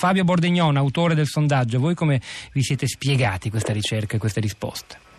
Fabio Bordignon, autore del sondaggio, voi come vi siete spiegati questa ricerca e queste risposte?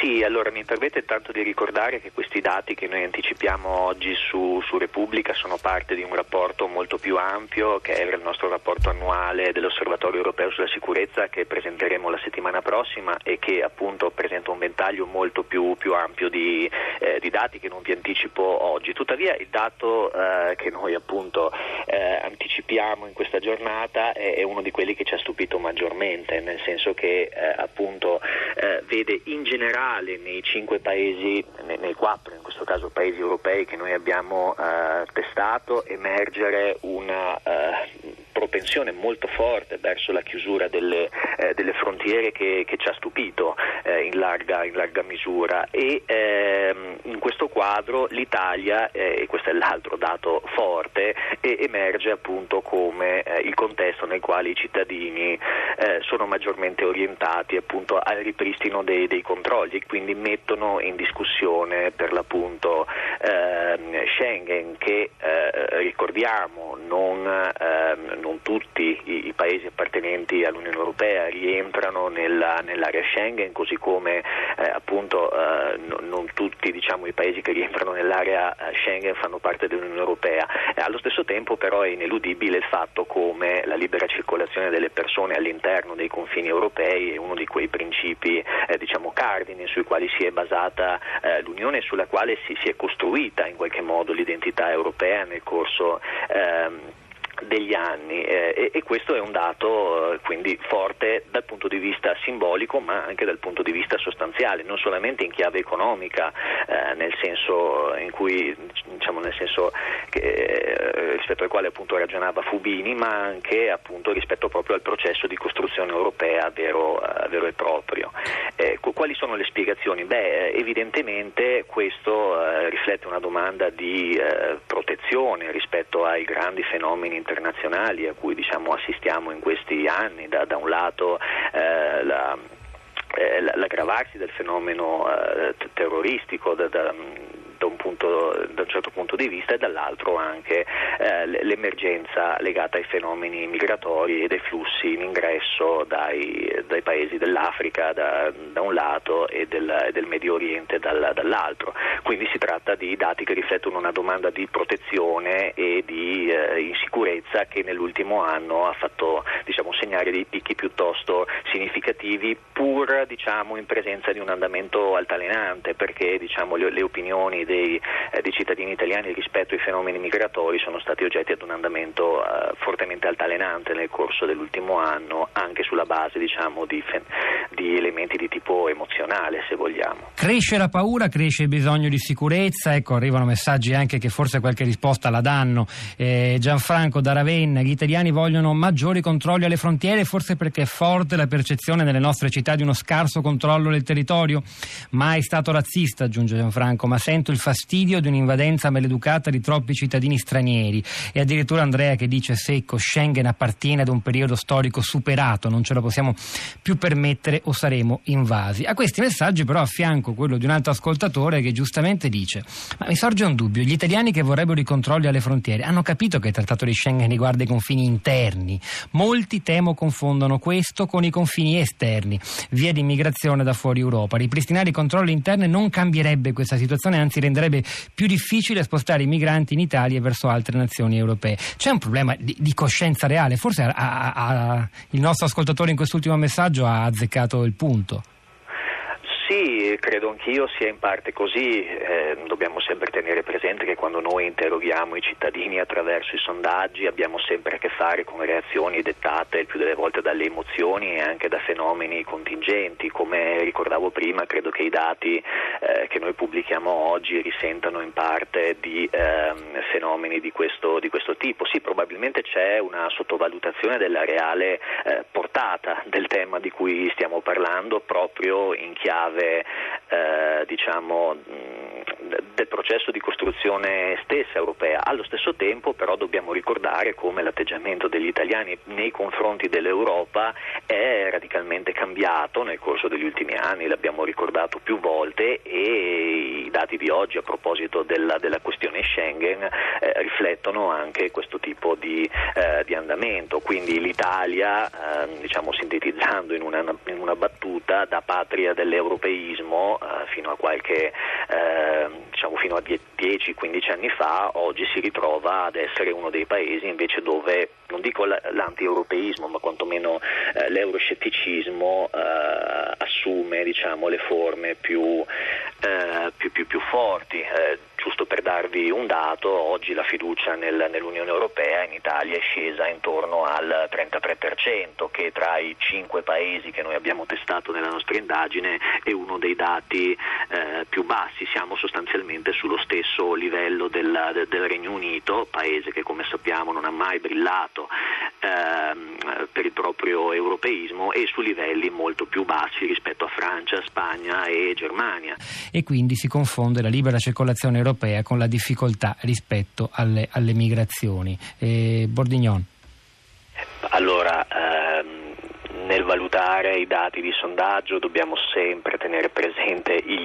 Sì, allora mi permette tanto di ricordare che questi dati che noi anticipiamo oggi su, su, Repubblica sono parte di un rapporto molto più ampio che è il nostro rapporto annuale dell'Osservatorio Europeo sulla Sicurezza che presenteremo la settimana prossima e che appunto presenta un ventaglio molto più, più ampio di, eh, di, dati che non vi anticipo oggi. Tuttavia il dato eh, che noi appunto eh, anticipiamo in questa giornata è, è, uno di quelli che ci ha stupito maggiormente, nel senso che eh, appunto eh, vede in generale generale nei cinque paesi, nei, nei quattro in questo caso paesi europei che noi abbiamo eh, testato, emergere una eh, propensione molto forte verso la chiusura delle, eh, delle frontiere che, che, ci ha stupito eh, in, larga, in, larga, misura. E ehm, in questo quadro l'Italia, eh, e questo è l'altro dato forte, emerge appunto come eh, il contesto nel quale i cittadini eh, sono maggiormente orientati appunto al ripristino dei, dei controlli e quindi mettono in discussione per l'appunto ehm, Schengen che eh, ricordiamo non, ehm, non tutti i, i, paesi appartenenti all'Unione Europea rientrano nella, nell'area Schengen, così come eh, appunto eh, no, non tutti diciamo, i paesi che rientrano nell'area eh, Schengen fanno parte dell'Unione Europea. allo stesso tempo però è ineludibile il fatto come la libera circolazione delle persone all'interno dei confini europei è uno di quei principi eh, diciamo, cardini sui quali si è basata eh, l'Unione e sulla quale si, si, è costruita in qualche modo l'identità europea nel corso ehm, degli anni eh, e, e, questo è un dato eh, quindi forte dal punto di vista simbolico ma anche dal punto di vista sostanziale, non solamente in chiave economica, eh, nel senso in cui diciamo nel senso che, eh, rispetto al quale appunto ragionava Fubini, ma anche appunto rispetto proprio al processo di costruzione europea vero, eh, vero e proprio. Eh, quali sono le spiegazioni? Beh, evidentemente questo riflette una domanda di protezione rispetto ai grandi fenomeni internazionali a cui diciamo, assistiamo in questi anni, da, da un lato eh, la, eh, l'aggravarsi del fenomeno eh, terroristico, da, da, da un, punto, da un, certo punto di vista e dall'altro anche eh, l'emergenza legata ai fenomeni migratori e dei flussi in ingresso dai, dai paesi dell'Africa da, da, un lato e del, del Medio Oriente dal, dall'altro. Quindi si tratta di dati che riflettono una domanda di protezione e di eh, insicurezza che nell'ultimo anno ha fatto diciamo, segnare dei picchi piuttosto significativi pur diciamo, in presenza di un andamento altalenante perché diciamo, le, le opinioni dei, eh, dei, cittadini italiani rispetto ai fenomeni migratori sono stati oggetti ad un andamento eh, fortemente altalenante nel corso dell'ultimo anno, anche sulla base diciamo, di, di, elementi di tipo emozionale, se vogliamo. Cresce la paura, cresce il bisogno di sicurezza, ecco, arrivano messaggi anche che forse qualche risposta la danno. Eh, Gianfranco da Ravenna, gli italiani vogliono maggiori controlli alle frontiere, forse perché è forte la percezione nelle nostre città di uno scarso controllo del territorio. Mai stato razzista, aggiunge Gianfranco, ma sento il il fastidio di un'invadenza maleducata di troppi cittadini stranieri. E addirittura Andrea che dice secco Schengen appartiene ad un periodo storico superato, non ce lo possiamo più permettere o saremo invasi. A questi messaggi però affianco quello di un altro ascoltatore che giustamente dice ma mi sorge un dubbio, gli italiani che vorrebbero i controlli alle frontiere hanno capito che il trattato di Schengen riguarda i confini interni, molti temo confondono questo con i confini esterni, via di immigrazione da fuori Europa, ripristinare i controlli interni non cambierebbe questa situazione, anzi renderebbe più difficile spostare i migranti in Italia verso altre nazioni europee. C'è un problema di, di coscienza reale, forse a, a, a, il nostro ascoltatore in quest'ultimo messaggio ha azzeccato il punto. Sì, credo anch'io sia in parte così. Eh, dobbiamo sempre tenere presente che quando noi interroghiamo i cittadini attraverso i sondaggi abbiamo sempre a che fare con reazioni dettate il più delle volte dalle emozioni e anche da fenomeni contingenti. Come ricordavo prima, credo che i dati eh, che noi pubblichiamo oggi risentano in parte di eh, fenomeni di questo, di questo, tipo. Sì, probabilmente c'è una sottovalutazione della reale eh, portata del tema di cui stiamo parlando proprio in chiave eh, diciamo del processo di costruzione stessa europea. Allo stesso tempo però dobbiamo ricordare come l'atteggiamento degli italiani nei confronti dell'Europa è radicalmente cambiato nel corso degli ultimi anni, l'abbiamo ricordato più volte e i dati di oggi a proposito della, della questione Schengen eh, riflettono anche questo tipo di, eh, di andamento. Quindi l'Italia, eh, diciamo sintetizzando in una, in una, battuta, da patria dell'europeismo eh, fino a qualche eh, diciamo fino a 10-15 anni fa, oggi si ritrova ad essere uno dei paesi invece dove, non dico l'anti-europeismo, ma quantomeno eh, l'euroscetticismo eh, assume diciamo, le forme più, eh, più, più, più forti. Eh, giusto per darvi un dato, oggi la fiducia nel, nell'Unione Europea in Italia è scesa intorno al 33%, che tra i cinque paesi che noi abbiamo testato nella nostra indagine è uno dei dati eh, più bassi. Siamo sostanzialmente sullo stesso livello del, del, Regno Unito, paese che come sappiamo non ha mai brillato ehm, per il proprio europeismo e su livelli molto più bassi rispetto a Francia, Spagna e Germania. E quindi si confonde la libera circolazione europea con la difficoltà rispetto alle, alle migrazioni. Eh, Bordignon. Allora, ehm, nel valutare i dati di sondaggio dobbiamo sempre tenere presente i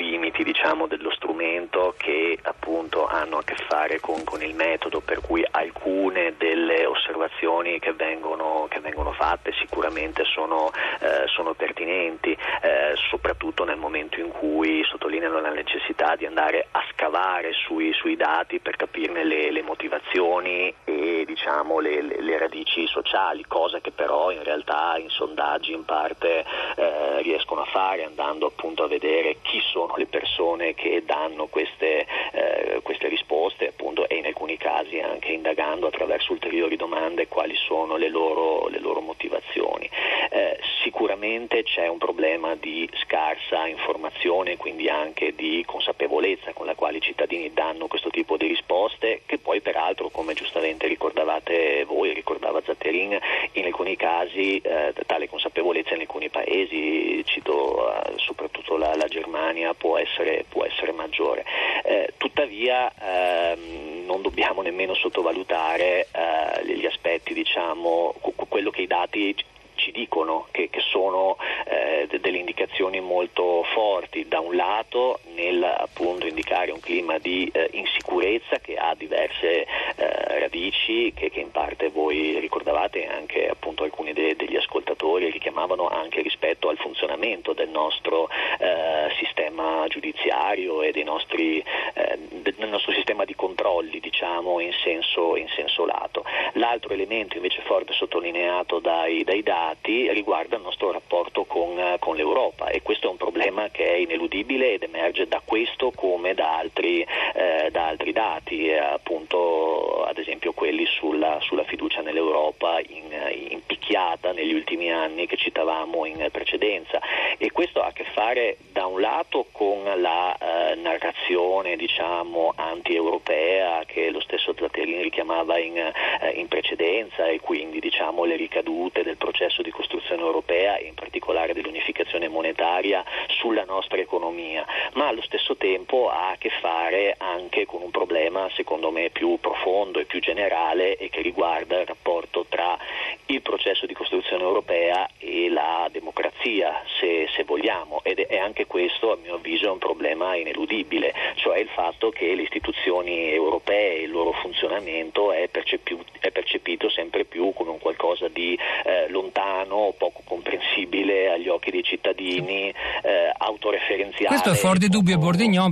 limiti diciamo, dello strumento che appunto hanno a che fare con, con, il metodo, per cui alcune delle osservazioni che vengono, che vengono fatte sicuramente sono, eh, sono pertinenti, eh, soprattutto nel momento in cui sottolineano la necessità di andare a scavare sui, sui dati per capirne le, le motivazioni e diciamo, le, le, radici sociali, cosa che però in realtà in sondaggi in parte eh, riescono a fare andando appunto a vedere chi sono le persone che danno queste, eh, queste risposte appunto, e in alcuni casi anche indagando attraverso ulteriori domande quali sono le loro, le loro motivazioni. Eh, sicuramente c'è un problema di scarsa informazione, quindi anche di consapevolezza con la quale i cittadini danno questo tipo di risposte, che poi peraltro, come giustamente ricordavate voi, ricordava Zatterin, in alcuni casi eh, tale consapevolezza in alcuni paesi, cito eh, soprattutto la, la, Germania, può essere, può essere maggiore. Eh, tuttavia ehm, non dobbiamo nemmeno sottovalutare eh, gli aspetti, diciamo, quello che i dati ci dicono che, che sono eh, delle indicazioni molto forti, da un lato nel appunto indicare un clima di eh, insicurezza che ha diverse eh, radici che, che, in parte voi ricordavate anche appunto alcuni de, degli ascoltatori richiamavano anche rispetto al funzionamento del nostro eh, sistema giudiziario e nostri, eh, del nostro sistema di controlli diciamo in senso, in senso lato. L'altro elemento invece forte sottolineato dai, dai dati riguarda il nostro rapporto con, con, l'Europa e questo è un problema che è ineludibile ed emerge da questo come da altri, eh, da altri dati, eh, appunto ad esempio quelli sulla, sulla fiducia nell'Europa in, in, picchiata negli ultimi anni che citavamo in precedenza e questo ha a che fare da un lato con la eh, narrazione diciamo anti-europea che lo stesso Tlatterini richiamava in, eh, in precedenza e quindi diciamo le ricadute del processo di costruzione europea in particolare dell'unificazione monetaria sulla nostra economia, ma allo stesso tempo ha a che fare anche con un problema secondo me più profondo e più generale e che riguarda il rapporto tra il processo di costruzione europea e la democrazia, se, se vogliamo, ed è anche questo a mio avviso un problema ineludibile, cioè il fatto che le istituzioni europee e il loro funzionamento è, percepi- è percepito sempre più come un qualcosa di eh, lontano lontano, poco comprensibile agli occhi dei cittadini, eh, autoreferenziale. Questo è fuori di dubbio, Bordignon,